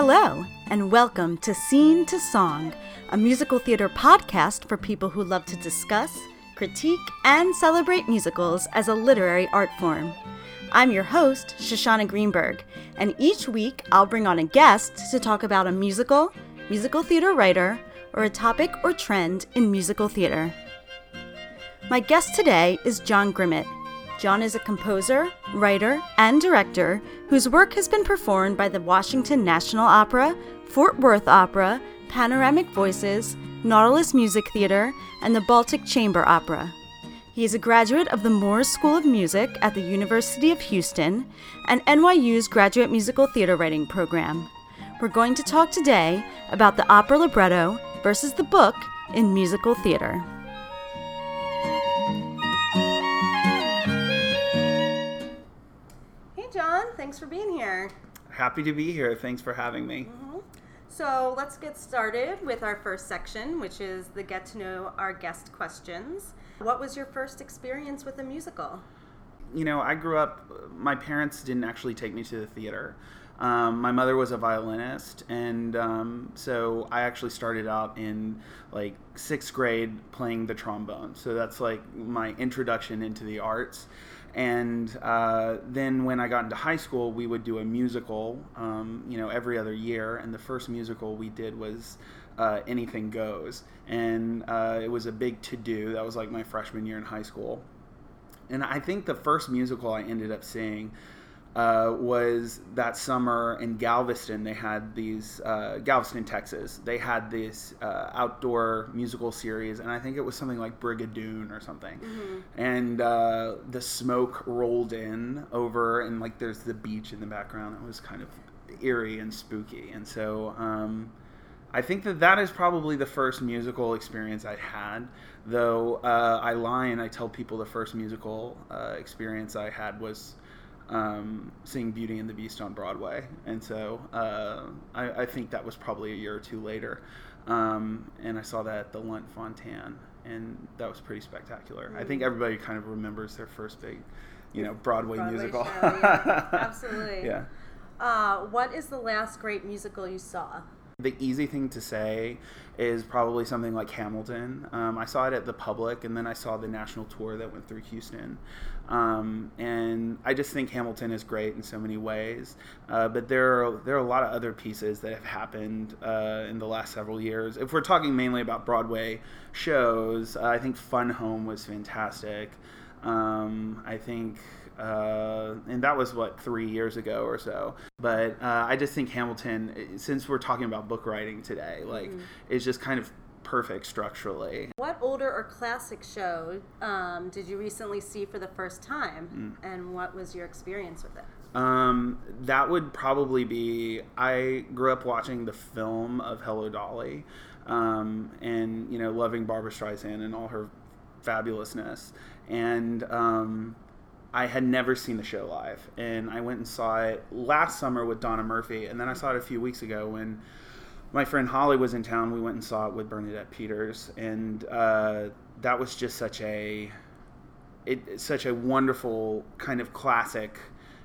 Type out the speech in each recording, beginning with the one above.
Hello, and welcome to Scene to Song, a musical theater podcast for people who love to discuss, critique, and celebrate musicals as a literary art form. I'm your host, Shoshana Greenberg, and each week I'll bring on a guest to talk about a musical, musical theater writer, or a topic or trend in musical theater. My guest today is John Grimmett. John is a composer, writer, and director whose work has been performed by the Washington National Opera, Fort Worth Opera, Panoramic Voices, Nautilus Music Theater, and the Baltic Chamber Opera. He is a graduate of the Moores School of Music at the University of Houston and NYU's Graduate Musical Theater Writing Program. We're going to talk today about the opera libretto versus the book in musical theater. John, thanks for being here. Happy to be here. Thanks for having me. Mm-hmm. So let's get started with our first section, which is the get to know our guest questions. What was your first experience with a musical? You know, I grew up, my parents didn't actually take me to the theater. Um, my mother was a violinist, and um, so I actually started out in like sixth grade playing the trombone. So that's like my introduction into the arts. And uh, then when I got into high school, we would do a musical, um, you know, every other year. And the first musical we did was uh, Anything Goes. And uh, it was a big to do. That was like my freshman year in high school. And I think the first musical I ended up seeing uh, was that summer in Galveston. They had these uh, Galveston, Texas. They had this uh, outdoor musical series, and I think it was something like Brigadoon or something. Mm-hmm. And uh, the smoke rolled in over, and like there's the beach in the background. It was kind of eerie and spooky, and so. Um, I think that that is probably the first musical experience I had. Though uh, I lie and I tell people the first musical uh, experience I had was um, seeing Beauty and the Beast on Broadway, and so uh, I, I, think that was probably a year or two later. Um, and I saw that at the Lunt Fontanne, and that was pretty spectacular. Mm. I think mm. everybody kind of remembers their first big, you know, Broadway, Broadway musical. Show, yeah. Absolutely. yeah. Uh, what is the last great musical you saw? The easy thing to say is probably something like Hamilton. Um, I saw it at the Public, and then I saw the national tour that went through Houston. Um, and I just think Hamilton is great in so many ways. Uh, but there are there are a lot of other pieces that have happened uh, in the last several years. If we're talking mainly about Broadway shows, uh, I think Fun Home was fantastic. Um, I think uh, and that was what three years ago or so. But uh, I just think Hamilton, since we're talking about book writing today, like mm. it's just kind of perfect structurally. What older or classic show um, did you recently see for the first time, mm. and what was your experience with it? Um, that would probably be. I grew up watching the film of Hello Dolly, um, and you know, loving Barbra Streisand and all her fabulousness, and um, I had never seen the show live, and I went and saw it last summer with Donna Murphy, and then I saw it a few weeks ago when my friend Holly was in town. We went and saw it with Bernadette Peters, and uh, that was just such a it such a wonderful kind of classic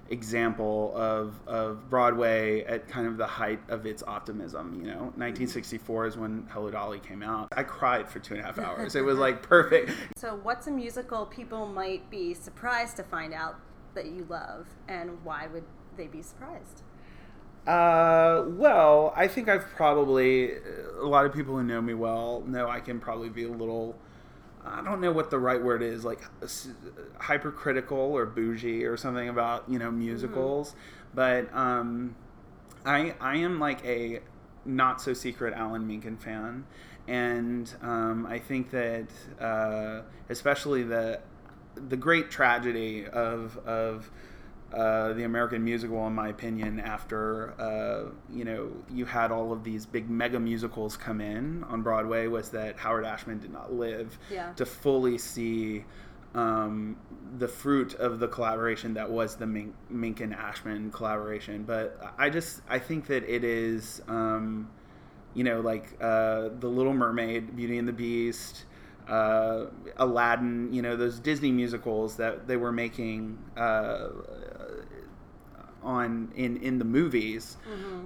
example of, of Broadway at kind of the height of its optimism. You know, 1964 is when Hello Dolly came out. I cried for two and a half hours. it was like perfect. So, what's a musical people might be surprised to find out that you love, and why would they be surprised? Uh, well, I think I've probably a lot of people who know me well know I can probably be a little I don't know what the right word is, like hypercritical or bougie or something about you know musicals, mm-hmm. but um, I I am like a not so secret Alan Menken fan, and um, I think that uh, especially the the great tragedy of of uh, the American musical, in my opinion, after uh, you know you had all of these big mega musicals come in on Broadway, was that Howard Ashman did not live yeah. to fully see um, the fruit of the collaboration that was the Mink- Menken Ashman collaboration. But I just I think that it is um, you know like uh, the Little Mermaid, Beauty and the Beast uh, Aladdin, you know, those Disney musicals that they were making uh, on in in the movies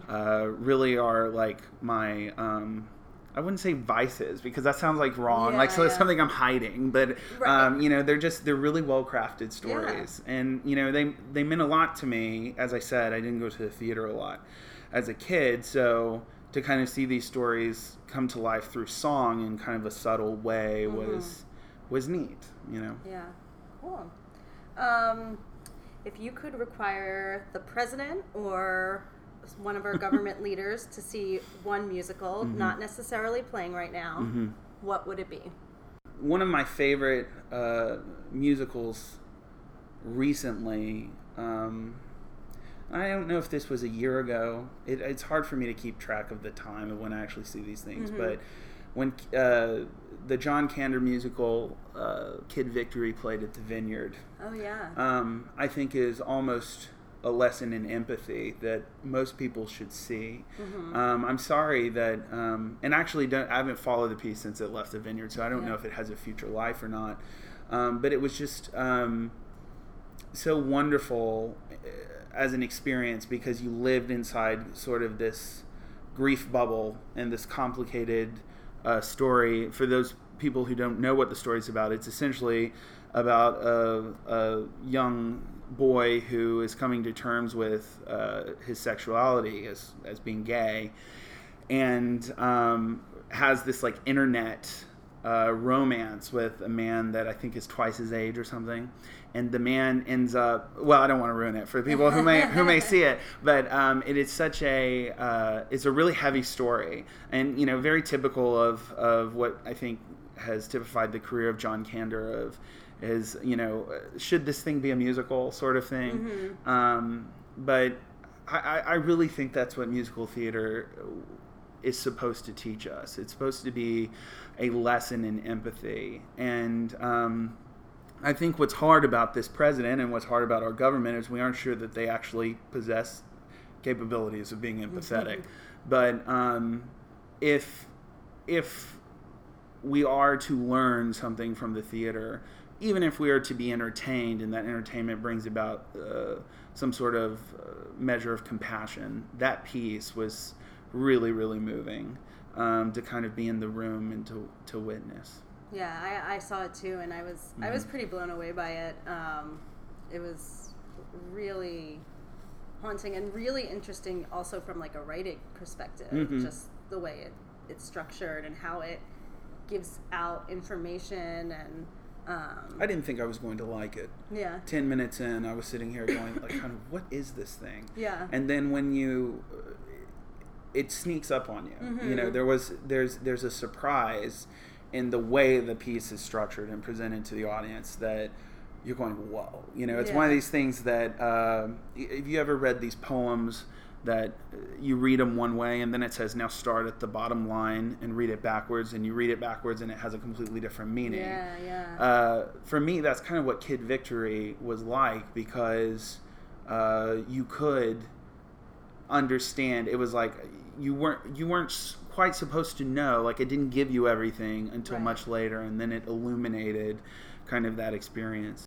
uh, really are like my um, I wouldn't say vices because that sounds like wrong, Yeah, like so it's something I'm hiding. But Right. um, you know, they're just they're really well crafted stories, and you know they they meant a lot to me. As I said, I didn't go to the theater a lot as a kid, so to kind of see these stories come to life through song in kind of a subtle way Mm-hmm. was was neat. You know. Yeah, cool. Um, if you could require the president or one of our government leaders to see one musical, Mm-hmm. not necessarily playing right now, what would it be? one of my favorite uh, musicals recently. Um, I don't know if this was a year ago. It, it's hard for me to keep track of the time of when I actually see these things, but when uh, the John Kander musical uh, Kid Victory played at the Vineyard, Oh yeah. um, I think is almost a lesson in empathy that most people should see. Um, I'm sorry that, um, and actually, don't, I haven't followed the piece since it left the vineyard, so I don't Yeah. know if it has a future life or not. Um, but it was just um, so wonderful uh, as an experience because you lived inside sort of this grief bubble and this complicated uh, story. For those people who don't know what the story's about, it's essentially about a, a young boy who is coming to terms with uh, his sexuality as, as being gay and um, has this like internet uh, romance with a man that I think is twice his age or something, and the man ends up. Well, I don't want to ruin it for people who may who may see it, but um, it is such a uh, it's a really heavy story, and you know very typical of of what I think has typified the career of John Kander of is you know should this thing be a musical sort of thing, um, but I, I I really think that's what musical theater is supposed to teach us. It's supposed to be a lesson in empathy. And um, I think what's hard about this president and what's hard about our government is we aren't sure that they actually possess capabilities of being empathetic. but um, if if we are to learn something from the theater, even if we are to be entertained and that entertainment brings about uh, some sort of uh, measure of compassion, that piece was really, really moving um, to kind of be in the room and to, to witness. Yeah, I, I saw it too, and I was I Mm-hmm. was pretty blown away by it. Um, it was really haunting and really interesting, also from like a writing perspective. Mhm. Just the way it, it's structured and how it gives out information and um, I didn't think I was going to like it. yeah, 10 minutes in, I was sitting here going, like, kind of, what is this thing? yeah, and then when you it sneaks up on you you know there was there's there's a surprise in the way the piece is structured and presented to the audience that you're going whoa you know it's one of these things that um, y- have you ever read these poems that uh, you read them one way and then it says now start at the bottom line and read it backwards and you read it backwards and it has a completely different meaning yeah, yeah. uh, for me, that's kind of what Kid Victory was like because uh, you could understand. It was like you weren't you weren't quite supposed to know. Like it didn't give you everything until Right. much later, and then it illuminated kind of that experience.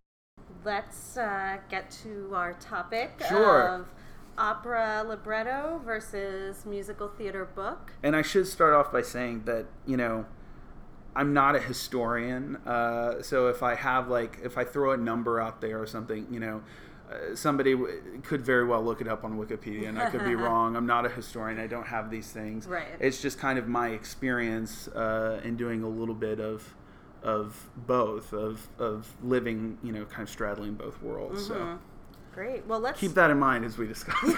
Let's uh, get to our topic Sure. of opera libretto versus musical theater book. And I should start off by saying that you know. I'm not a historian, uh, so if I have like if I throw a number out there or something, you know, uh, somebody w- could very well look it up on Wikipedia, and I could be wrong. I'm not a historian. I don't have these things. Right. It's just kind of my experience uh, in doing a little bit of of both of of living, you know, kind of straddling both worlds. So Great. Well, let's keep that in mind as we discuss.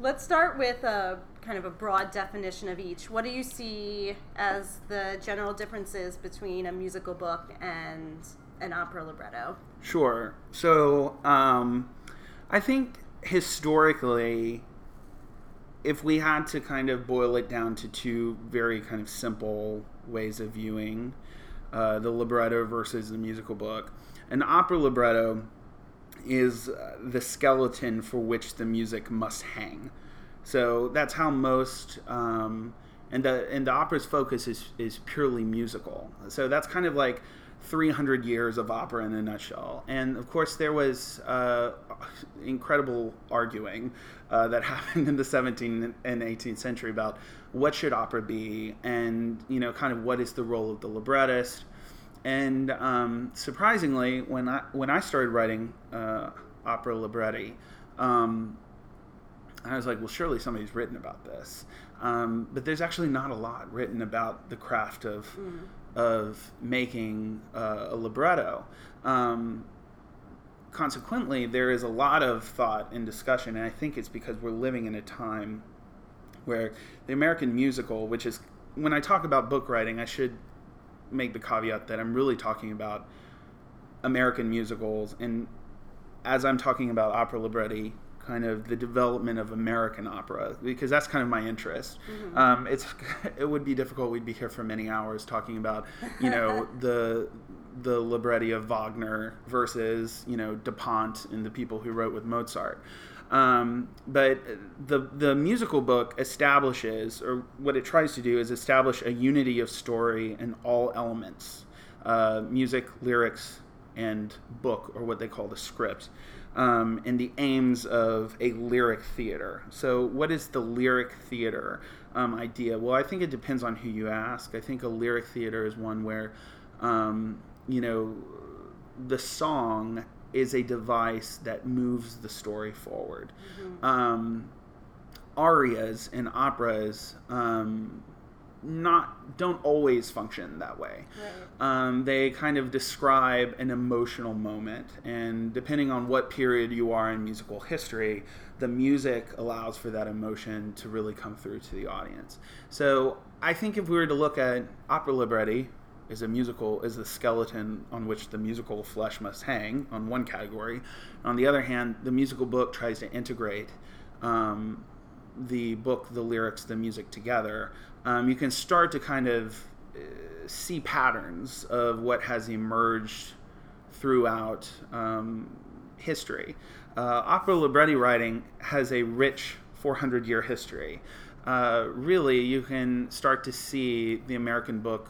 Let's start with a kind of a broad definition of each. What do you see as the general differences between a musical book and an opera libretto? Sure. So, um, I think historically, if we had to kind of boil it down to two very kind of simple ways of viewing uh, the libretto versus the musical book, an opera libretto is uh, the skeleton for which the music must hang. So that's how most um, and the and the opera's focus is is purely musical. So that's kind of like 300 years of opera in a nutshell. And of course, there was uh, incredible arguing uh, that happened in the 17th and 18th century about what should opera be, and you know, kind of what is the role of the librettist. And um, surprisingly, when I when I started writing uh, opera libretti, um, I was like, well, surely somebody's written about this. Um, but there's actually not a lot written about the craft of mm. Of making uh, a libretto. Um, consequently, there is a lot of thought and discussion, and I think it's because we're living in a time where the American musical, which is when I talk about book writing, I should make the caveat that I'm really talking about American musicals, and as I'm talking about opera libretti, kind of the development of American opera because that's kind of my interest. Mm-hmm. Um, it's it would be difficult. We'd be here for many hours talking about you know the the libretti of Wagner versus you know Da Ponte and the people who wrote with Mozart. Um, but the the musical book establishes, or what it tries to do, is establish a unity of story in all elements, uh, music, lyrics, and book, or what they call the script um, and the aims of a lyric theater. So, what is the lyric theater um, idea? Well, I think it depends on who you ask. I think a lyric theater is one where, um, you know, the song is a device that moves the story forward. Mm-hmm. Um, arias and operas um, not don't always function that way. Right. Um, they kind of describe an emotional moment, and depending on what period you are in musical history, the music allows for that emotion to really come through to the audience. So I think if we were to look at opera libretti is a musical is the skeleton on which the musical flesh must hang on one category, on the other hand, the musical book tries to integrate. Um, the book, the lyrics, the music together um, you can start to kind of uh, see patterns of what has emerged throughout um, history. Uh, opera libretti writing has a rich 400 year history. Uh, really, you can start to see the American book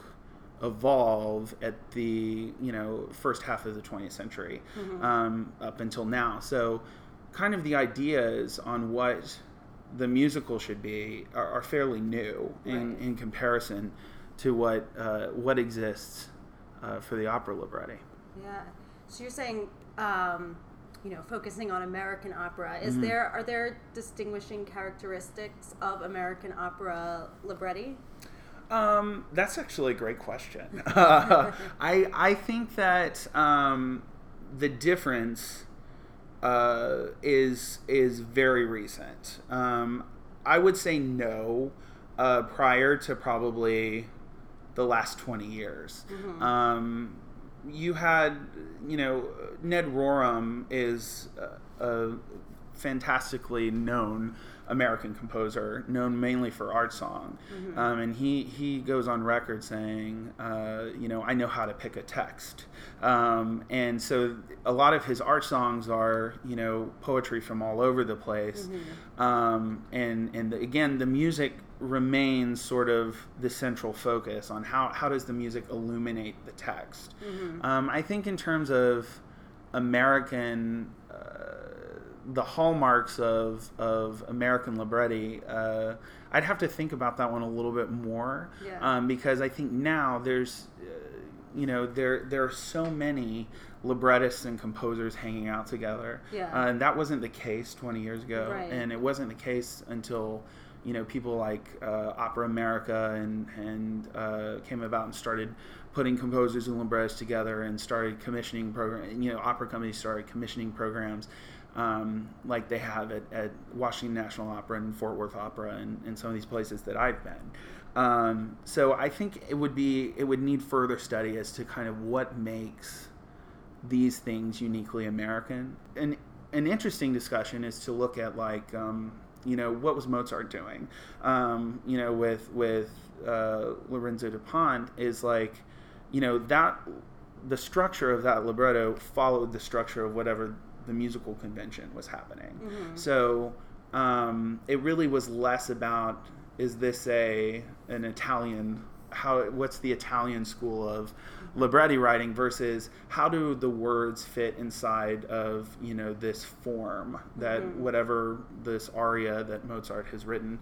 evolve at the you know first half of the 20th century mm-hmm. um, up until now. So, kind of the ideas on what the musical should be are, are fairly new in, right. in comparison to what uh, what exists uh, for the opera libretti. Yeah. So you're saying, um, you know, focusing on American opera. Is mm-hmm. there are there distinguishing characteristics of American opera libretti? Um, that's actually a great question. I I think that um, the difference uh, is is very recent. Um, I would say no, uh, prior to probably the last twenty years. Mm-hmm. Um, you had, you know, Ned Rorem is a, a fantastically known American composer, known mainly for art song, mm-hmm. um, and he he goes on record saying, uh, you know, I know how to pick a text, um, and so a lot of his art songs are you know poetry from all over the place, mm-hmm. um, and and the, again the music remains sort of the central focus on how how does the music illuminate the text. Mm-hmm. Um, I think in terms of American the hallmarks of of American libretti, uh, I'd have to think about that one a little bit more yeah. um, because I think now there's, uh, you know, there there are so many librettists and composers hanging out together, yeah. Uh, and that wasn't the case 20 years ago, right. and it wasn't the case until you know people like uh, Opera America and and uh, came about and started putting composers and librettists together and started commissioning program. You know, opera companies started commissioning programs um, like they have at, at, Washington National Opera and Fort Worth Opera and, and some of these places that I've been. Um, so I think it would be it would need further study as to kind of what makes these things uniquely American. And an interesting discussion is to look at like um, you know what was Mozart doing, um, you know with with uh, Lorenzo Da Ponte is like you know that the structure of that libretto followed the structure of whatever the musical convention was happening. Mm-hmm. So um, it really was less about is this a an Italian how what's the Italian school of libretti writing versus how do the words fit inside of you know this form that Mhm. whatever this aria that Mozart has written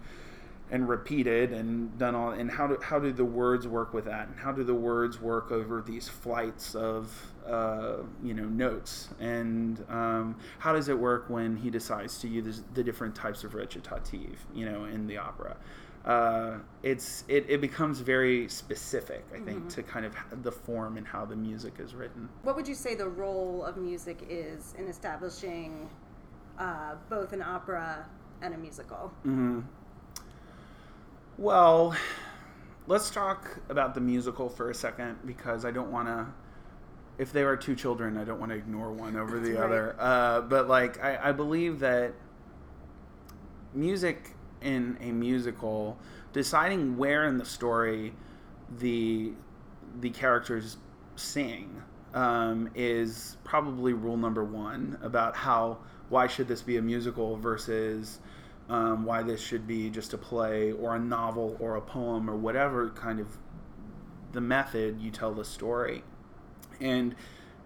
and repeated and done all and how do how do the words work with that? And how do the words work over these flights of uh, you know notes? And um, how does it work when he decides to use the different types of recitative you know in the opera? Uh, it's it, it becomes very specific I think Mhm. to kind of the form and how the music is written. What would you say the role of music is in establishing uh, both an opera and a musical? hmm Well, let's talk about the musical for a second because I don't want to. If there are two children, I don't want to ignore one over the Right. other. Uh, but like, I, I believe that music in a musical, deciding where in the story the the characters sing um, is probably rule number one about how why should this be a musical versus um, why this should be just a play or a novel or a poem or whatever kind of the method you tell the story. And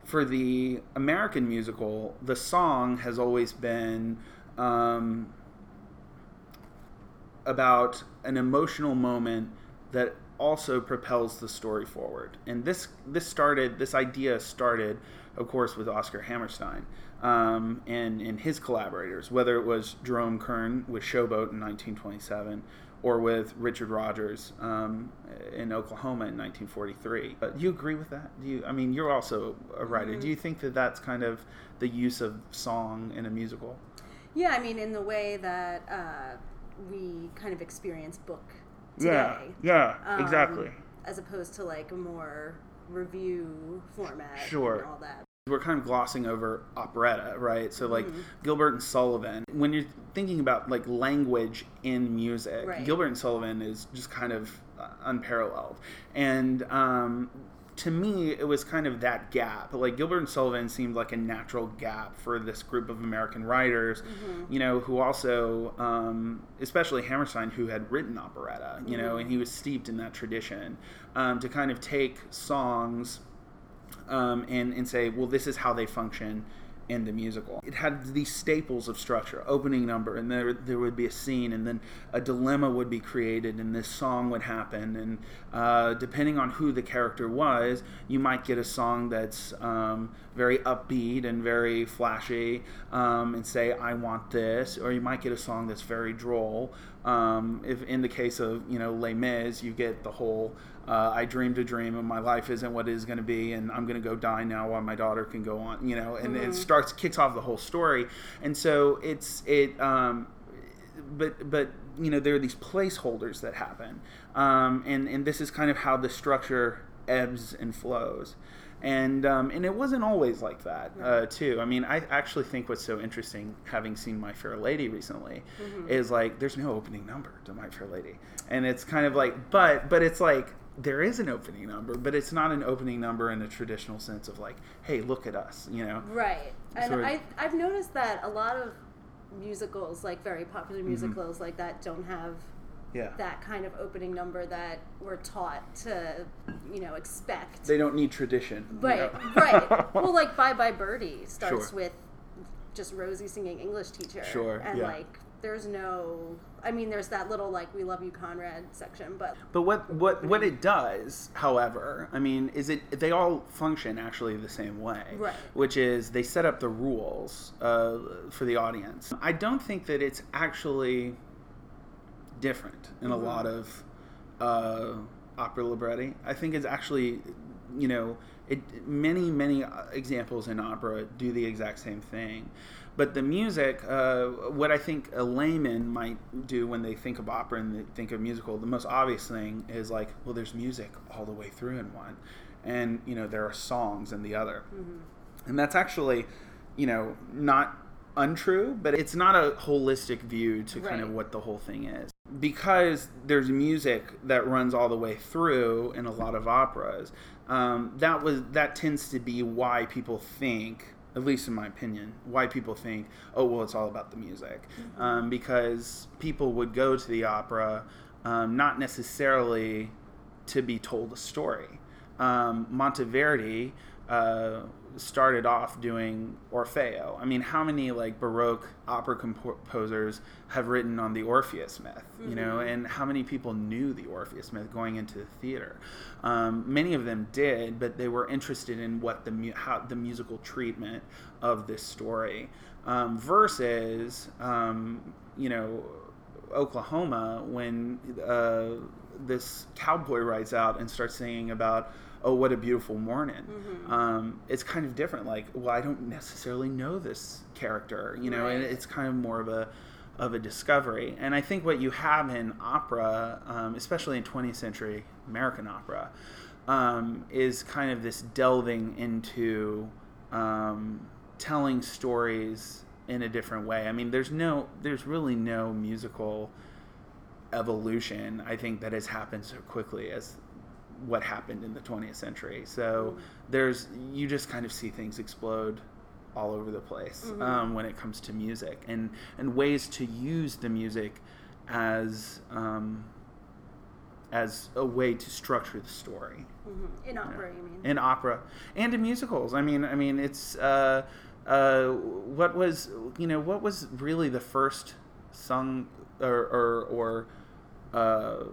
for the American musical, the song has always been um, about an emotional moment that also propels the story forward. And this this started this idea started, of course, with Oscar Hammerstein um, and and his collaborators, whether it was Jerome Kern with Show Boat in 1927 or with Richard Rodgers um, in Oklahoma in 1943. But do you agree with that? Do you? I mean, you're also a writer. Mhm. Do you think that that's kind of the use of song in a musical? Yeah, I mean, in the way that uh, we kind of experience book Yeah, today. yeah, um, exactly. As opposed to like a more revue format Sure. and all that. We're kind of glossing over operetta, right? So like Mhm. Gilbert and Sullivan. When you're thinking about like language in music, Right. Gilbert and Sullivan is just kind of uh, unparalleled. And um, to me, it was kind of that gap. Like Gilbert and Sullivan seemed like a natural gap for this group of American writers, Mhm. you know, who also, um, especially Hammerstein, who had written operetta, you know, Mhm. and he was steeped in that tradition, um, to kind of take songs um, and, and say, well, this is how they function in the musical. It had these staples of structure, opening number, and there, there would be a scene, and then a dilemma would be created, and this song would happen. And uh, depending on who the character was, you might get a song that's um, very upbeat and very flashy um, and say, I want this, or you might get a song that's very droll. Um, if in the case of you know Les Mis, you get the whole uh, I dreamed a dream and my life isn't what it is going to be, and I'm going to go die now while my daughter can go on. You know, and Mhm. it starts kicks off the whole story, and so it's it. Um, but but you know there are these placeholders that happen, um, and and this is kind of how the structure ebbs and flows. And um, and it wasn't always like that uh, too. I mean, I actually think what's so interesting, having seen My Fair Lady recently, Mhm. is like there's no opening number to My Fair Lady, and it's kind of like, but but it's like there is an opening number, but it's not an opening number in a traditional sense of like, hey, look at us, you know. Right. And Sort of- I, I've noticed that a lot of musicals, like very popular Mhm. musicals like that, don't have Yeah. that kind of opening number that we're taught to, you know, expect. They don't need tradition. you right, know? right. Well, like Bye Bye Birdie starts Sure. with just Rosie singing English teacher. Sure, And yeah. like, there's no. I mean, there's that little like "We Love You, Conrad" section, but But what what what it does, however, I mean, is it they all function actually the same way, Right. Which is they set up the rules uh, for the audience. I don't think that it's actually different in a Mhm. lot of uh, opera libretti. I think it's actually, you know, it many many uh, examples in opera do the exact same thing. But the music, uh, what I think a layman might do when they think of opera and they think of musical, the most obvious thing is like, well, there's music all the way through in one, and you know there are songs in the other, and that's actually, you know, not untrue, but it's not a holistic view to kind of what the whole thing is. Because there's music that runs all the way through in a lot of operas, um, that was that tends to be why people think, at least in my opinion, why people think, oh well, it's all about the music, um, because people would go to the opera um, not necessarily to be told a story. Um, Monteverdi uh, started off doing Orfeo. I mean, how many like Baroque opera composers have written on the Orpheus myth? You mm-hmm. know, and how many people knew the Orpheus myth going into the theater? Um, many of them did, but they were interested in what the mu- how the musical treatment of this story um, versus um, you know Oklahoma when uh, this cowboy rides out and starts singing about oh what a beautiful morning mm-hmm. um, it's kind of different like well i don't necessarily know this character you know right. and it's kind of more of a of a discovery and i think what you have in opera um, especially in 20th century american opera um, is kind of this delving into um, telling stories in a different way i mean there's no there's really no musical evolution i think that has happened so quickly as what happened in the 20th century. So mm-hmm. there's you just kind of see things explode all over the place mm-hmm. um, when it comes to music and and ways to use the music as um, as a way to structure the story. Mm-hmm. In opera, you, know? you mean? In opera and in musicals. I mean, I mean, it's uh, uh, what was you know what was really the first sung or or, or uh,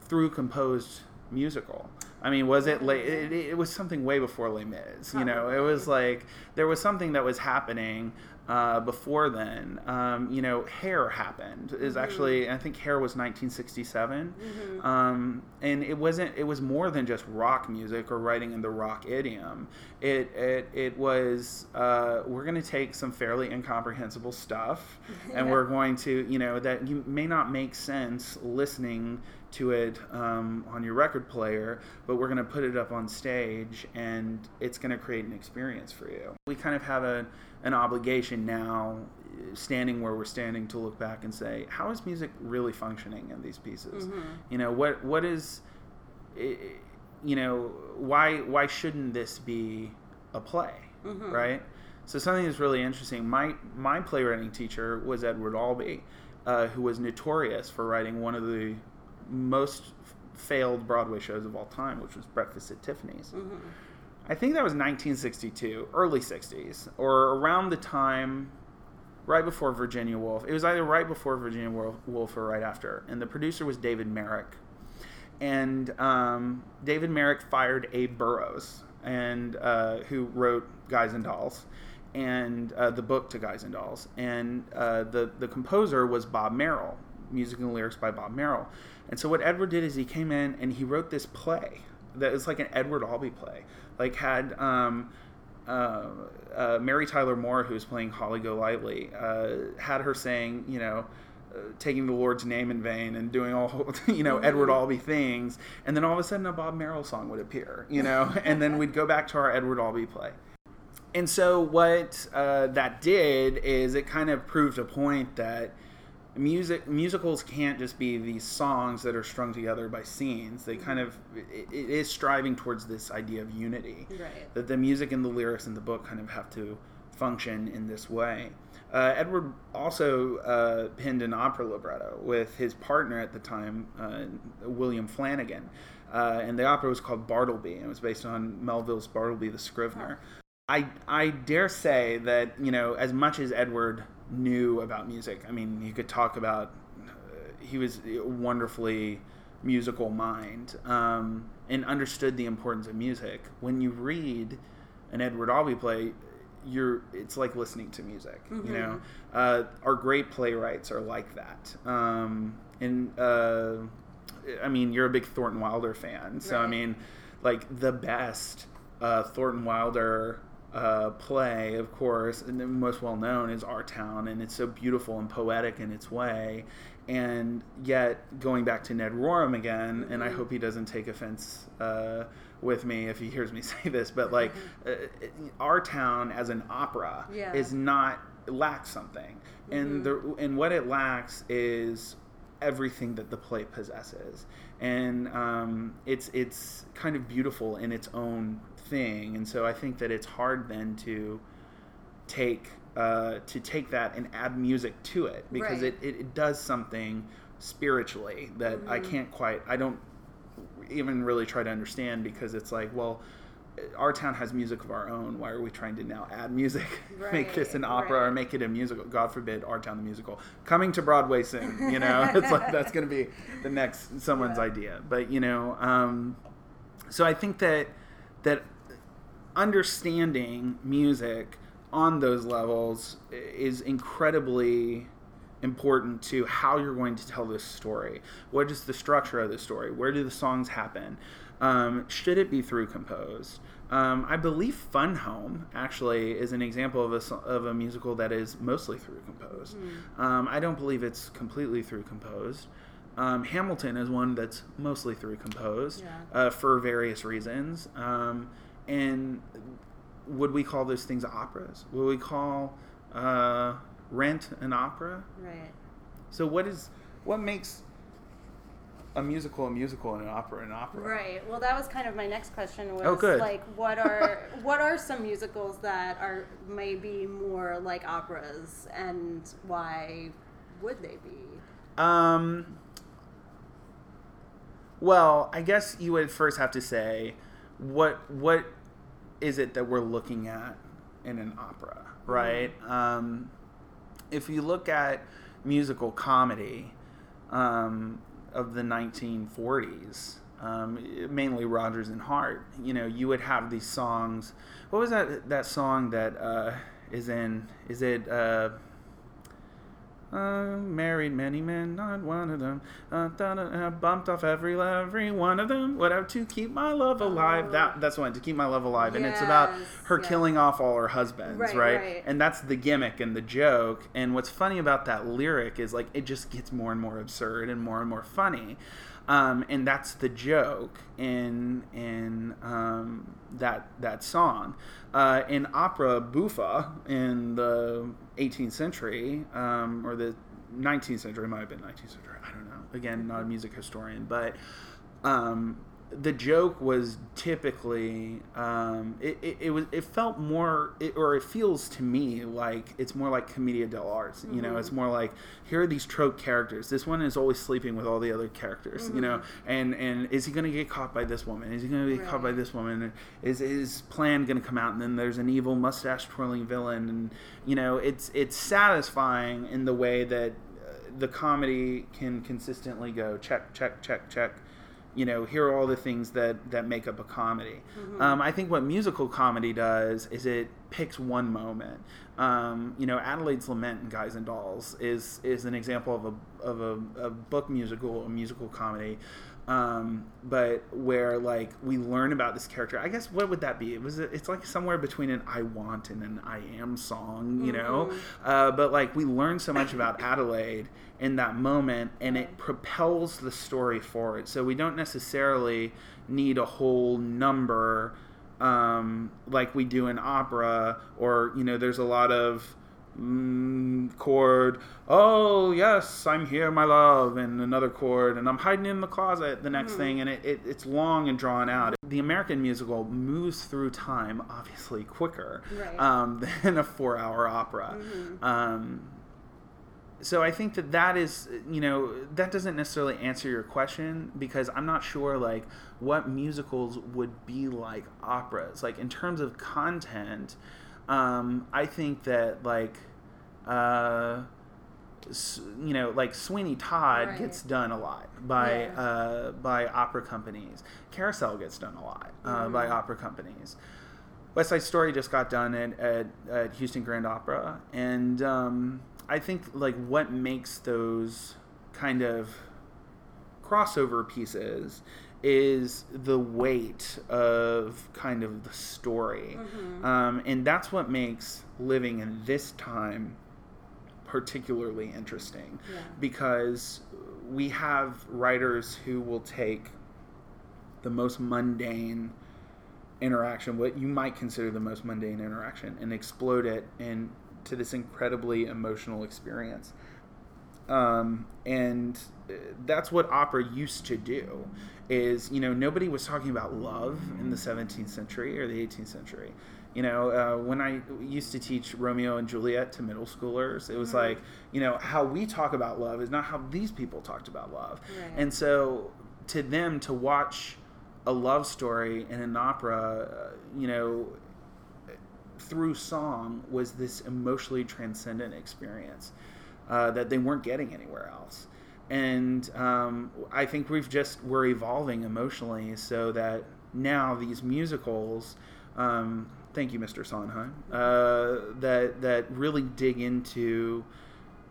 through composed musical. I mean, was it late? It, it, was something way before Les Mis. You know, it was like there was something that was happening uh, before then. Um, you know, Hair happened. Is mm-hmm. actually I think Hair was 1967, mm-hmm. um, and it wasn't. It was more than just rock music or writing in the rock idiom. It it it was. Uh, we're going to take some fairly incomprehensible stuff, and we're going to you know that you may not make sense listening to it um, on your record player, but we're going to put it up on stage and it's going to create an experience for you. We kind of have a an obligation now, standing where we're standing, to look back and say, how is music really functioning in these pieces? Mm-hmm. You know, what what is, you know, why why shouldn't this be a play, mm-hmm. right? So something that's really interesting. My my playwriting teacher was Edward Albee, uh, who was notorious for writing one of the most failed Broadway shows of all time, which was Breakfast at Tiffany's. Mm-hmm. I think that was 1962, early 60s, or around the time right before Virginia Woolf. It was either right before Virginia Woolf or right after. And the producer was David Merrick. And um, David Merrick fired Abe Burrows, and uh, who wrote Guys and Dolls, and uh, the book to Guys and Dolls. And uh, the the composer was Bob Merrill, music and lyrics by Bob Merrill. And so what Edward did is he came in and he wrote this play that was like an Edward Albee play like had um, uh, uh, Mary Tyler Moore, who was playing Holly Golightly, uh, had her saying, you know, uh, taking the Lord's name in vain and doing all, you know, mm-hmm. Edward Albee things, and then all of a sudden a Bob Merrill song would appear, you know, and then we'd go back to our Edward Albee play. And so what uh, that did is it kind of proved a point that music musicals can't just be these songs that are strung together by scenes. They kind of it, it is striving towards this idea of unity. Right. that the music and the lyrics in the book kind of have to function in this way. Uh, edward also uh, penned an opera libretto with his partner at the time uh, william flanagan. Uh, and the opera was called bartleby. And it was based on melville's bartleby the scrivener. I, I dare say that you know as much as edward knew about music. I mean, he could talk about. Uh, he was a wonderfully musical mind um, and understood the importance of music. When you read an Edward Albee play, you're it's like listening to music. Mm-hmm. You know, uh, our great playwrights are like that. Um, and uh, I mean, you're a big Thornton Wilder fan, so right. I mean, like the best uh, Thornton Wilder uh, play, of course, and the most well known is Our Town, and it's so beautiful and poetic in its way. And yet, going back to Ned Rorem again, and I mm-hmm. hope he doesn't take offense uh, with me if he hears me say this, but like, mm-hmm. uh, Our Town as an opera yeah. is not lacks something, mm-hmm. and the and what it lacks is everything that the play possesses, and um, it's it's kind of beautiful in its own thing, and so I think that it's hard then to take uh, to take that and add music to it because right. it, it, it, does something spiritually that mm-hmm. I can't quite I don't even really try to understand because it's like, well, our town has music of our own. Why are we trying to now add music, make this an opera right. or make it a musical? God forbid, our town the musical coming to Broadway soon. You know, it's like that's going to be the next someone's Yeah. idea. But you know, um, so I think that that understanding music on those levels is incredibly important to how you're going to tell this story. What is the structure of the story? Where do the songs happen? Um, should it be through composed? Um, I believe Fun Home actually is an example of a, of a musical that is mostly through composed. Um, I don't believe it's completely through composed. Um, Hamilton is one that's mostly through composed Yeah. uh, for various reasons. Um, and would we call those things operas? Would we call uh, Rent an opera? Right. So what is what makes a musical a musical and an opera an opera? Right. Well, that was kind of my next question. Was Oh, good. like, what are what are some musicals that are maybe more like operas, and why would they be? Um. Well, I guess you would first have to say, what what is it that we're looking at in an opera, right? Um, if you look at musical comedy um, of the 1940s, um, mainly Rodgers and Hart, you know, you would have these songs. What was that that song that uh, is in? Is it? Uh, uh, married many men, not one of them. Uh, da, da, bumped off every every one of them. Have to keep my love alive. Oh. That that's one to keep my love alive, and it's about her yeah. killing off all her husbands, Right, right, right. And that's the gimmick and the joke. And what's funny about that lyric is like it just gets more and more absurd and more and more funny. Um, and that's the joke in in um, that that song. Uh, in opera buffa in the 18th century um, or the 19th century, might have been 19th century. I don't know. Again, not a music historian, but um, the joke was typically um, it, it, it was it felt more it, or it feels to me like it's more like commedia dell'arte you know it's more like here are these trope characters. This one is always sleeping with all the other characters you know and and is he going to get caught by this woman? Is he going to get caught by this woman? Is his plan going to come out? And then there's an evil mustache twirling villain and you know it's it's satisfying in the way that uh, the comedy can consistently go check check check check you know here are all the things that that make up a comedy. Um, i think what musical comedy does is it picks one moment. Um, you know adelaide's lament in guys and dolls is is an example of a of a, a book musical a musical comedy um, but where like we learn about this character i guess what would that be? It was it's like somewhere between an i want and an i am song you know? Uh, but like we learn so much about adelaide in that moment and it propels the story forward. So we don't necessarily need a whole number um, like we do in opera or you know there's a lot of mm, chord oh yes i'm here my love and another chord and i'm hiding in the closet the next thing and it, it, it's long and drawn out the american musical moves through time obviously quicker Right. um, than a four hour opera um, so I think that that is, you know, that doesn't necessarily answer your question because I'm not sure like what musicals would be like operas. Like in terms of content, um, I think that like, uh, you know, like Sweeney Todd Right. gets done a lot by Yeah. uh, by opera companies. Carousel gets done a lot uh, by opera companies. West Side Story just got done at, at, at Houston Grand Opera, and um, I think like what makes those kind of crossover pieces is the weight of kind of the story, um, and that's what makes living in this time particularly interesting Yeah. because we have writers who will take the most mundane interaction, what you might consider the most mundane interaction, and explode it into this incredibly emotional experience. Um, and uh, that's what opera used to do. Is you know nobody was talking about love in the 17th century or the 18th century. You know uh, when I used to teach Romeo and Juliet to middle schoolers, it was like you know how we talk about love is not how these people talked about love. Right. And so to them to watch a love story in an opera, uh, you know, through song was this emotionally transcendent experience uh, that they weren't getting anywhere else. And um, I think we've just we're evolving emotionally so that now these musicals. Um, thank you, Mr. Sondheim. Uh, that that really dig into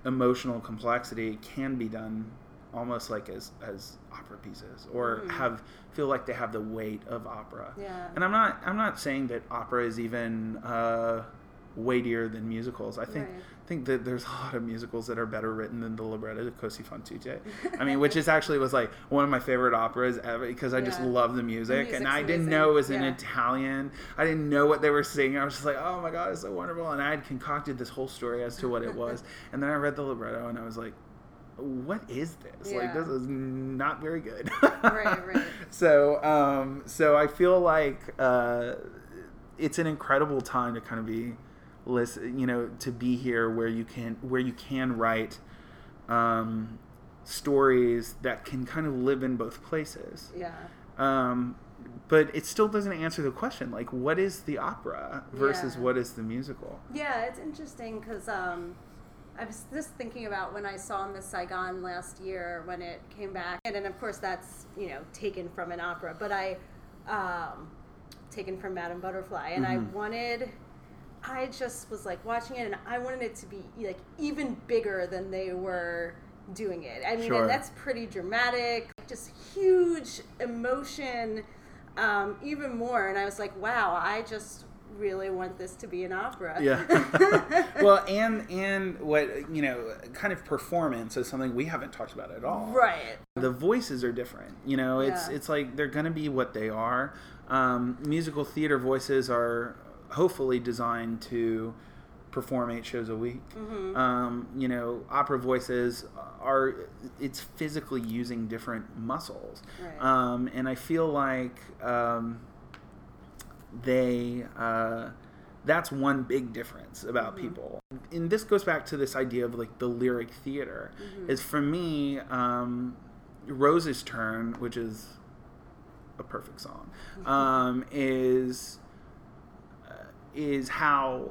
emotional complexity can be done almost like as as opera pieces or Mm. have feel like they have the weight of opera Yeah. and i'm not i'm not saying that opera is even uh weightier than musicals i think Right. I think that there's a lot of musicals that are better written than the libretto of Cosi fan tutte. I mean, which is actually was like one of my favorite operas ever because I just love the music, and I didn't amazing. know it was in Yeah. Italian. I didn't know what they were singing. I was just like, oh my god, it's so wonderful, and I had concocted this whole story as to what it was, and then I read the libretto, and I was like, what is this? Like, this is not very good. Right, right. So, um, so I feel like uh, it's an incredible time to kind of be listen, you know, to be here where you can where you can write um, stories that can kind of live in both places. Yeah. Um, but it still doesn't answer the question like what is the opera versus Yeah. what is the musical? Yeah, it's interesting because um, I was just thinking about when I saw Miss Saigon last year when it came back, and then of course that's you know taken from an opera, but I um, taken from Madame Butterfly, and I Mhm. wanted. I just was like watching it, and I wanted it to be like even bigger than they were doing it. I mean, Sure. and that's pretty dramatic, just huge emotion, um, even more. And I was like, wow, I just really want this to be an opera. Yeah. well, and and what you know, kind of performance is something we haven't talked about at all. right. The voices are different. You know, it's Yeah. it's like they're going to be what they are. Um, musical theater voices are hopefully designed to perform eight shows a week. Mm-hmm. Um, you know, opera voices are it's physically using different muscles. Right. Um, and I feel like um, they uh, that's one big difference about Mhm. people and this goes back to this idea of like the lyric theater Mhm. is for me um, rose's turn which is a perfect song um, is is how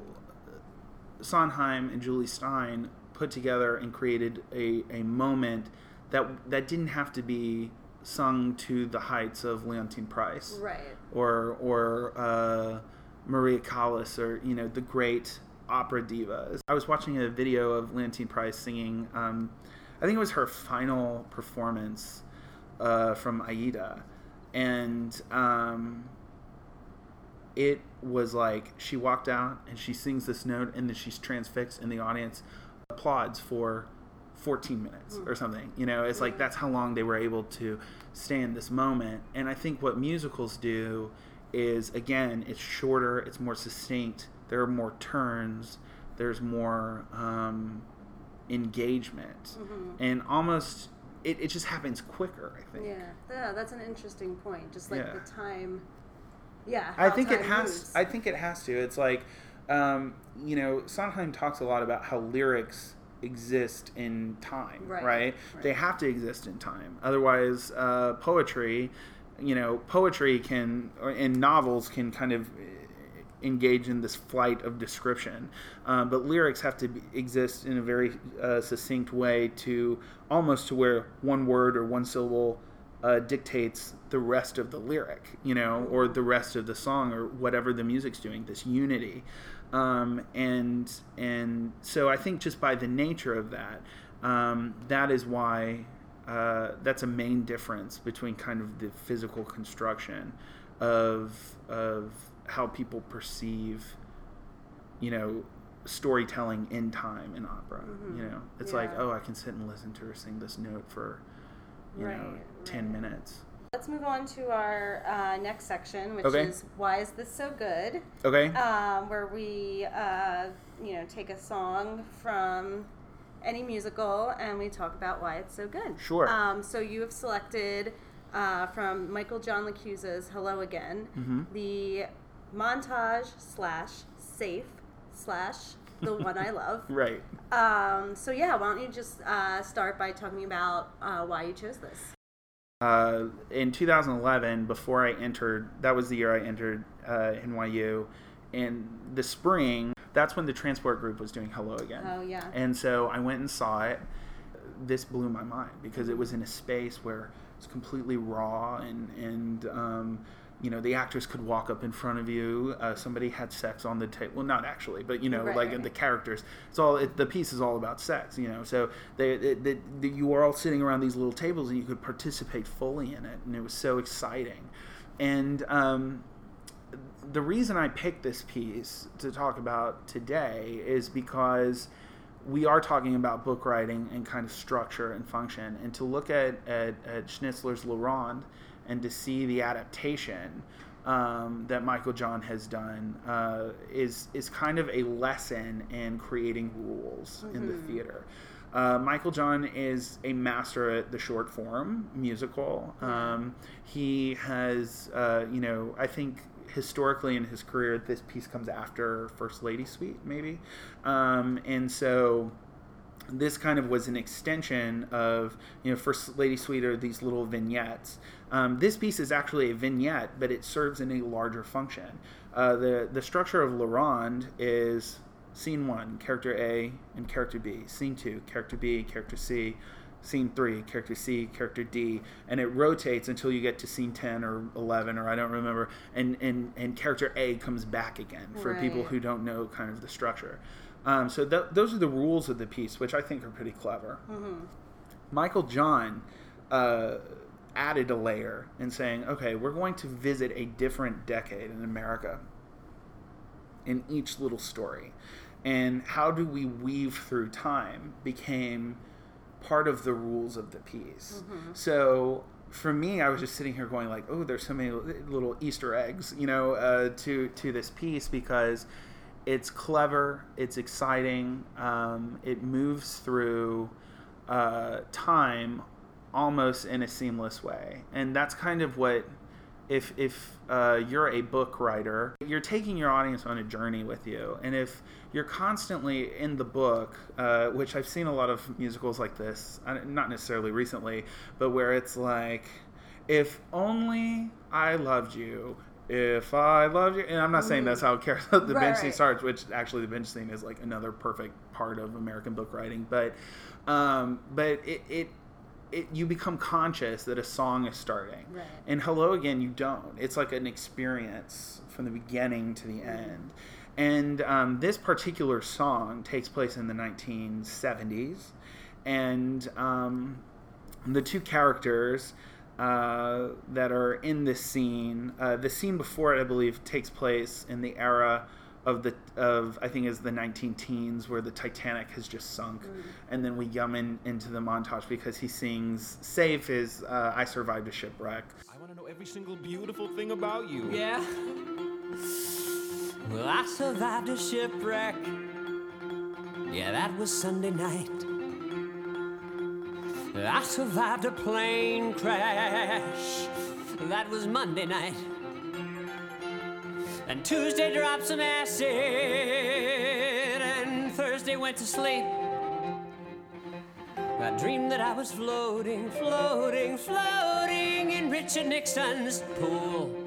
sondheim and Jule Styne put together and created a, a moment that that didn't have to be sung to the heights of Leontyne Price right. or or uh, Maria Callas or you know the great opera divas. I was watching a video of Leontyne Price singing. Um, I think it was her final performance uh, from Aida, and um, it was like she walked out and she sings this note and then she's transfixed and the audience applauds for 14 minutes or something you know it's like that's how long they were able to stay in this moment and i think what musicals do is again it's shorter it's more succinct there are more turns there's more um, engagement Mhm. and almost it, it just happens quicker i think Yeah. Yeah, that's an interesting point. Just like Yeah. the time. Yeah. I think it has. moves. I think it has to. It's like, um, you know, Sondheim talks a lot about how lyrics exist in time, Right, right? right. They have to exist in time. Otherwise, uh, poetry, you know, poetry can and novels can kind of eh, engage in this flight of description, um, but lyrics have to be, exist in a very uh, succinct way to almost to where one word or one syllable uh, dictates the rest of the lyric, you know, or the rest of the song or whatever the music's doing. This unity, um, and and so I think just by the nature of that, um, that is why uh, that's a main difference between kind of the physical construction of of how people perceive, you know, storytelling in time in opera. Mhm. You know, it's like oh, I can sit and listen to her sing this note for you know ten right. minutes. Let's move on to our uh, next section, which Okay. is "Why is this so good?" Okay. um, where we, uh, you know, take a song from any musical and we talk about why it's so good. Sure. Um, so you have selected uh, from Michael John LaChiusa's "Hello Again" Mhm. the montage slash safe slash the one I love. Right. Um, so yeah, why don't you just uh, start by talking about uh, why you chose this? Uh, in 2011, before I entered, that was the year I entered uh, NYU. In the spring, that's when the transport group was doing Hello Again. Oh, yeah. And so I went and saw it. This blew my mind because it was in a space where it's completely raw and and um, you know the actress could walk up in front of you. Uh, somebody had sex on the table. Well, not actually, but you know, Right, like right. the characters. It's all it, the piece is all about sex. You know, so they, they, they, they- you were all sitting around these little tables and you could participate fully in it, and it was so exciting. And um, the reason I picked this piece to talk about today is because we are talking about book writing and kind of structure and function, and to look at, at, at Schnitzler's Le Ronde and to see the adaptation um, that Michael John has done uh, is is kind of a lesson in creating rules in the theater. Uh, Michael John is a master at the short form musical. Um, he has, uh, you know, I think historically in his career, this piece comes after First Lady Suite, maybe. Um, and so this kind of was an extension of you know first lady suite are these little vignettes. Um, this piece is actually a vignette but it serves in a larger function. Uh, the the structure of La Ronde is scene one character a and character b scene two character b character c scene three character c character d and it rotates until you get to scene 10 or 11 or i don't remember and and, and character a comes back again for people who don't know kind of the structure um, so th- those are the rules of the piece, which I think are pretty clever. Michael John uh, added a layer in saying, okay, we're going to visit a different decade in America in each little story. And how do we weave through time became part of the rules of the piece. So for me, I was just sitting here going like, oh, there's so many little Easter eggs, you know, uh, to to this piece because it's clever, it's exciting, um, it moves through uh, time almost in a seamless way, and that's kind of what. If, if uh, you're a book writer, you're taking your audience on a journey with you. And if you're constantly in the book, uh, which I've seen a lot of musicals like this, uh, not necessarily recently, but where it's like, if only I loved you, if I love you, and I'm not saying that's how Car- the Right, bench scene right. starts, which actually the bench scene is like another perfect part of American book writing, but um, but it, it it you become conscious that a song is starting, Right. and Hello Again you don't. It's like an experience from the beginning to the end. And um, this particular song takes place in the 1970s, and um, the two characters uh, that are in this scene, uh, the scene before it, I believe, takes place in the era of the of I think is the 19 teens where the Titanic has just sunk, and then we yum in, into the montage because he sings "Save" his uh, "I Survived a Shipwreck." I want to know every single beautiful thing about you. Yeah. Well, I survived a shipwreck. Yeah, that was Sunday night. I survived a plane crash. That was Monday night. And Tuesday dropped some acid. And Thursday went to sleep. I dreamed that I was floating, floating, floating in Richard Nixon's pool.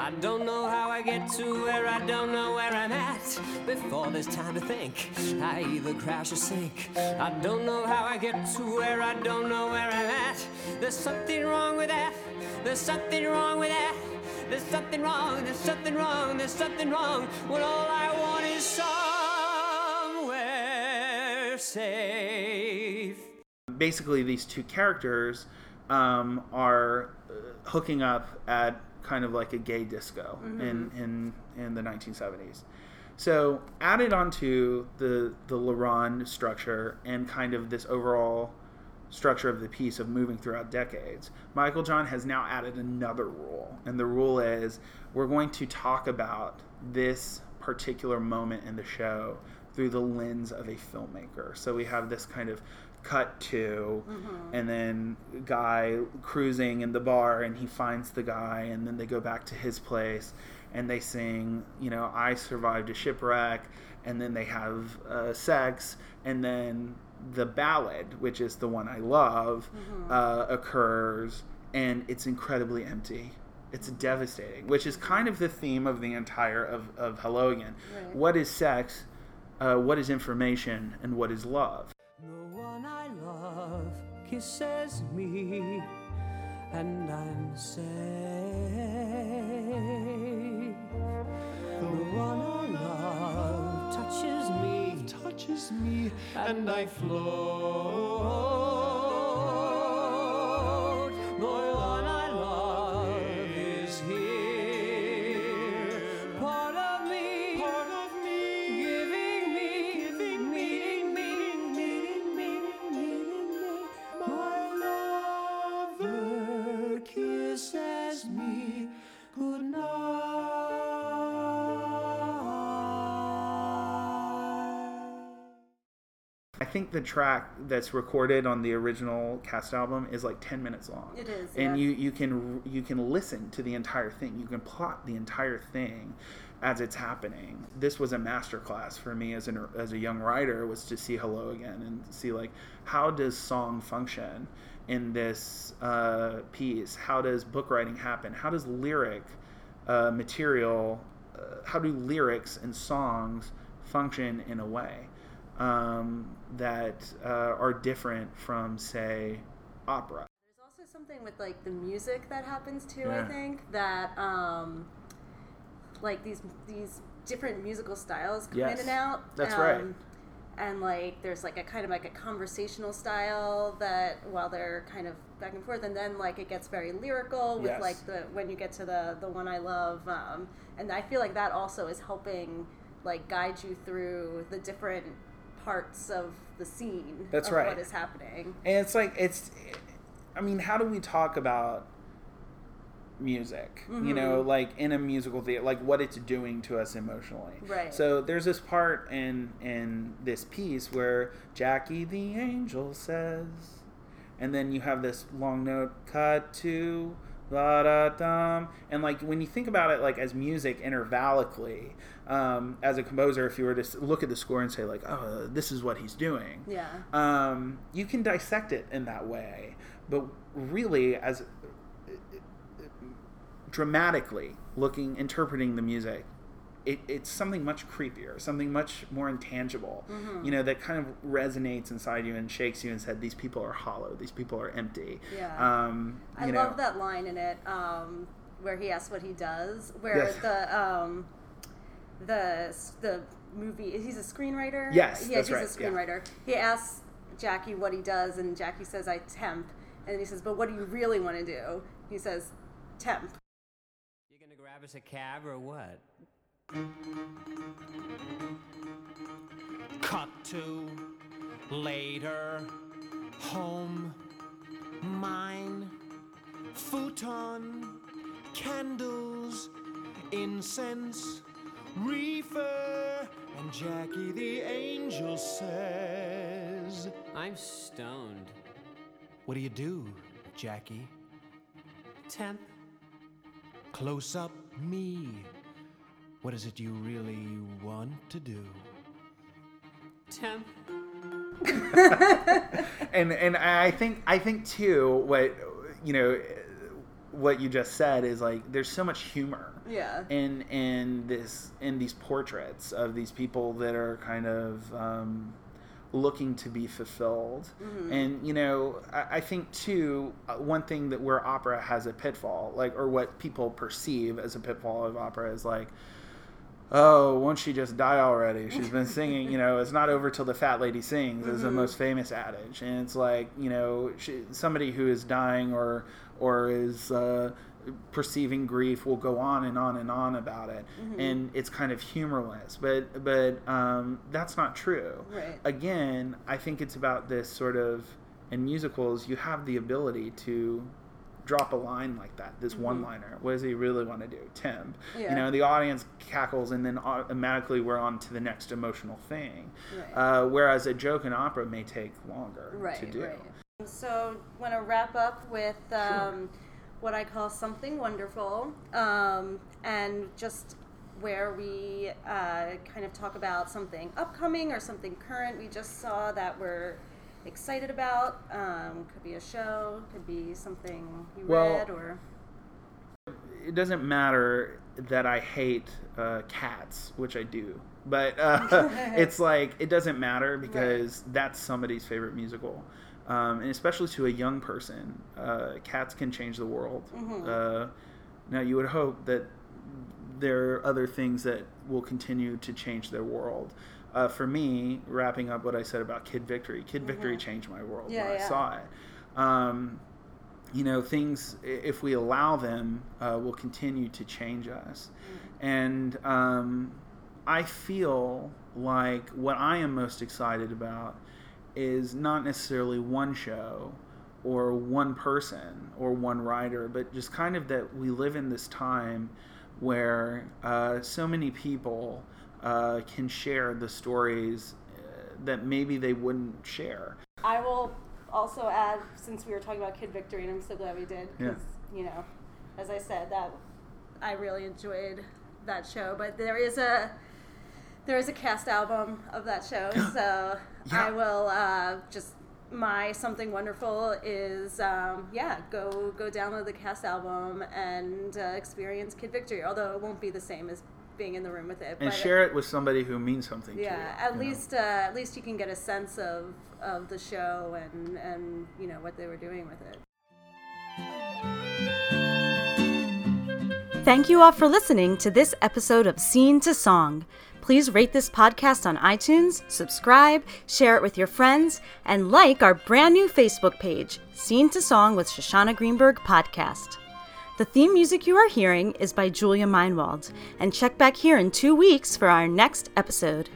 I don't know how I get to where I don't know where I'm at. Before there's time to think, I either crash or sink. I don't know how I get to where I don't know where I'm at. There's something wrong with that. There's something wrong with that. There's something wrong. There's something wrong. There's something wrong. When all I want is somewhere safe. basically these two characters um, are uh, hooking up at kind of like a gay disco mm-hmm. in, in in the 1970s. So added onto the the La Ronde structure and kind of this overall structure of the piece of moving throughout decades, Michael John has now added another rule, and the rule is we're going to talk about this particular moment in the show through the lens of a filmmaker. So we have this kind of cut to and then guy cruising in the bar and he finds the guy and then they go back to his place and they sing you know i survived a shipwreck and then they have uh, sex and then the ballad, which is the one I love, uh, occurs, and it's incredibly empty. It's devastating, which is kind of the theme of the entire of, of Hello Again. Right. What is sex? Uh, what is information? And what is love? The one I love kisses me, and I'm safe. The one I love touches me, touches me, and I float. Think the track that's recorded on the original cast album is like 10 minutes long. It is, And yeah. you, you can you can listen to the entire thing. You can plot the entire thing as it's happening. This was a masterclass for me as an as a young writer was to see Hello Again and see like how does song function in this uh, piece? How does book writing happen? How does lyric uh, material, uh, how do lyrics and songs function in a way um, that uh, are different from, say, opera? There's also something with like the music that happens too. Yeah. I think that um, like these these different musical styles come Yes, in and out. that's um, right. And like there's like a kind of like a conversational style that while they're kind of back and forth, and then like it gets very lyrical with Yes. like the when you get to the the one I love, um, and I feel like that also is helping like guide you through the different parts of the scene. That's right. What is happening? And it's like, it's, I mean, how do we talk about music? You mm-hmm. know, like in a musical theater, like what it's doing to us emotionally. Right. So there's this part in in this piece where Jackie the angel says, and then you have this long note cut to la da dum, and like when you think about it, like as music intervallically, um, as a composer, if you were to look at the score and say like, oh, this is what he's doing, Yeah. um, you can dissect it in that way. But really, as dramatically looking, interpreting the music, it, it's something much creepier, something much more intangible, you know, that kind of resonates inside you and shakes you and said, these people are hollow, these people are empty. Yeah. Um, I you love that line in it um, where he asks what he does. Where Yes. the um, the the movie he's a screenwriter. Yes, yeah, that's he's right, a yeah. screenwriter. He asks Jackie what he does, and Jackie says, "I temp." And he says, "But what do you really want to do?" He says, "Temp." You're gonna grab us a cab or what? Cut to later, home, mine, futon, candles, incense, reefer, and Jackie the angel says, I'm stoned. What do you do, Jackie? Temp. Close up me. What is it you really want to do? Temp. and and I think I think too what you know what you just said is like there's so much humor Yeah. in in this in these portraits of these people that are kind of um, looking to be fulfilled and you know I, I think too uh, one thing that where opera has a pitfall like or what people perceive as a pitfall of opera is like oh won't she just die already? She's been singing you know it's not over till the fat lady sings is the most famous adage. And it's like you know she, somebody who is dying or or is uh, perceiving grief will go on and on and on about it. And it's kind of humorless but but um, that's not true. Right. again i think it's about this sort of in musicals you have the ability to drop a line like that this one liner what does he really want to do Tim. Yeah. you know the audience cackles and then automatically we're on to the next emotional thing Right. uh, whereas a joke in opera may take longer Right, to do right. So, want to wrap up with um, what I call something wonderful, um, and just where we uh, kind of talk about something upcoming or something current. We just saw that we're excited about? Um, could be a show, could be something you Well- read, or it doesn't matter that I hate uh, cats, which I do, but uh, it's like it doesn't matter because that's somebody's favorite musical, um, and especially to a young person, uh, cats can change the world. Uh, now, you would hope that there are other things that will continue to change their world. Uh, for me, wrapping up what I said about Kid Victory, Kid Victory changed my world Yeah, when I yeah. saw it. Um, you know things if we allow them uh, will continue to change us and um, i feel like what i am most excited about is not necessarily one show or one person or one writer but just kind of that we live in this time where uh, so many people uh, can share the stories uh, that maybe they wouldn't share I will also add, since we were talking about Kid Victory, and I'm so glad we did, Yeah. because you know, as I said, that I really enjoyed that show. But there is a there is a cast album of that show, so Yeah. I will uh, just my something wonderful is um, yeah go go download the cast album and uh, experience Kid Victory. Although it won't be the same as being in the room with it, and but share it with somebody who means something to you yeah at you least uh, at least you can get a sense of of the show and and you know what they were doing with it Thank you all for listening to this episode of Scene to Song. Please rate this podcast on iTunes, subscribe, share it with your friends, and like our brand new Facebook page, Scene to Song with Shoshana Greenberg Podcast. The theme music you are hearing is by Julia Meinwald, and check back here in two weeks for our next episode.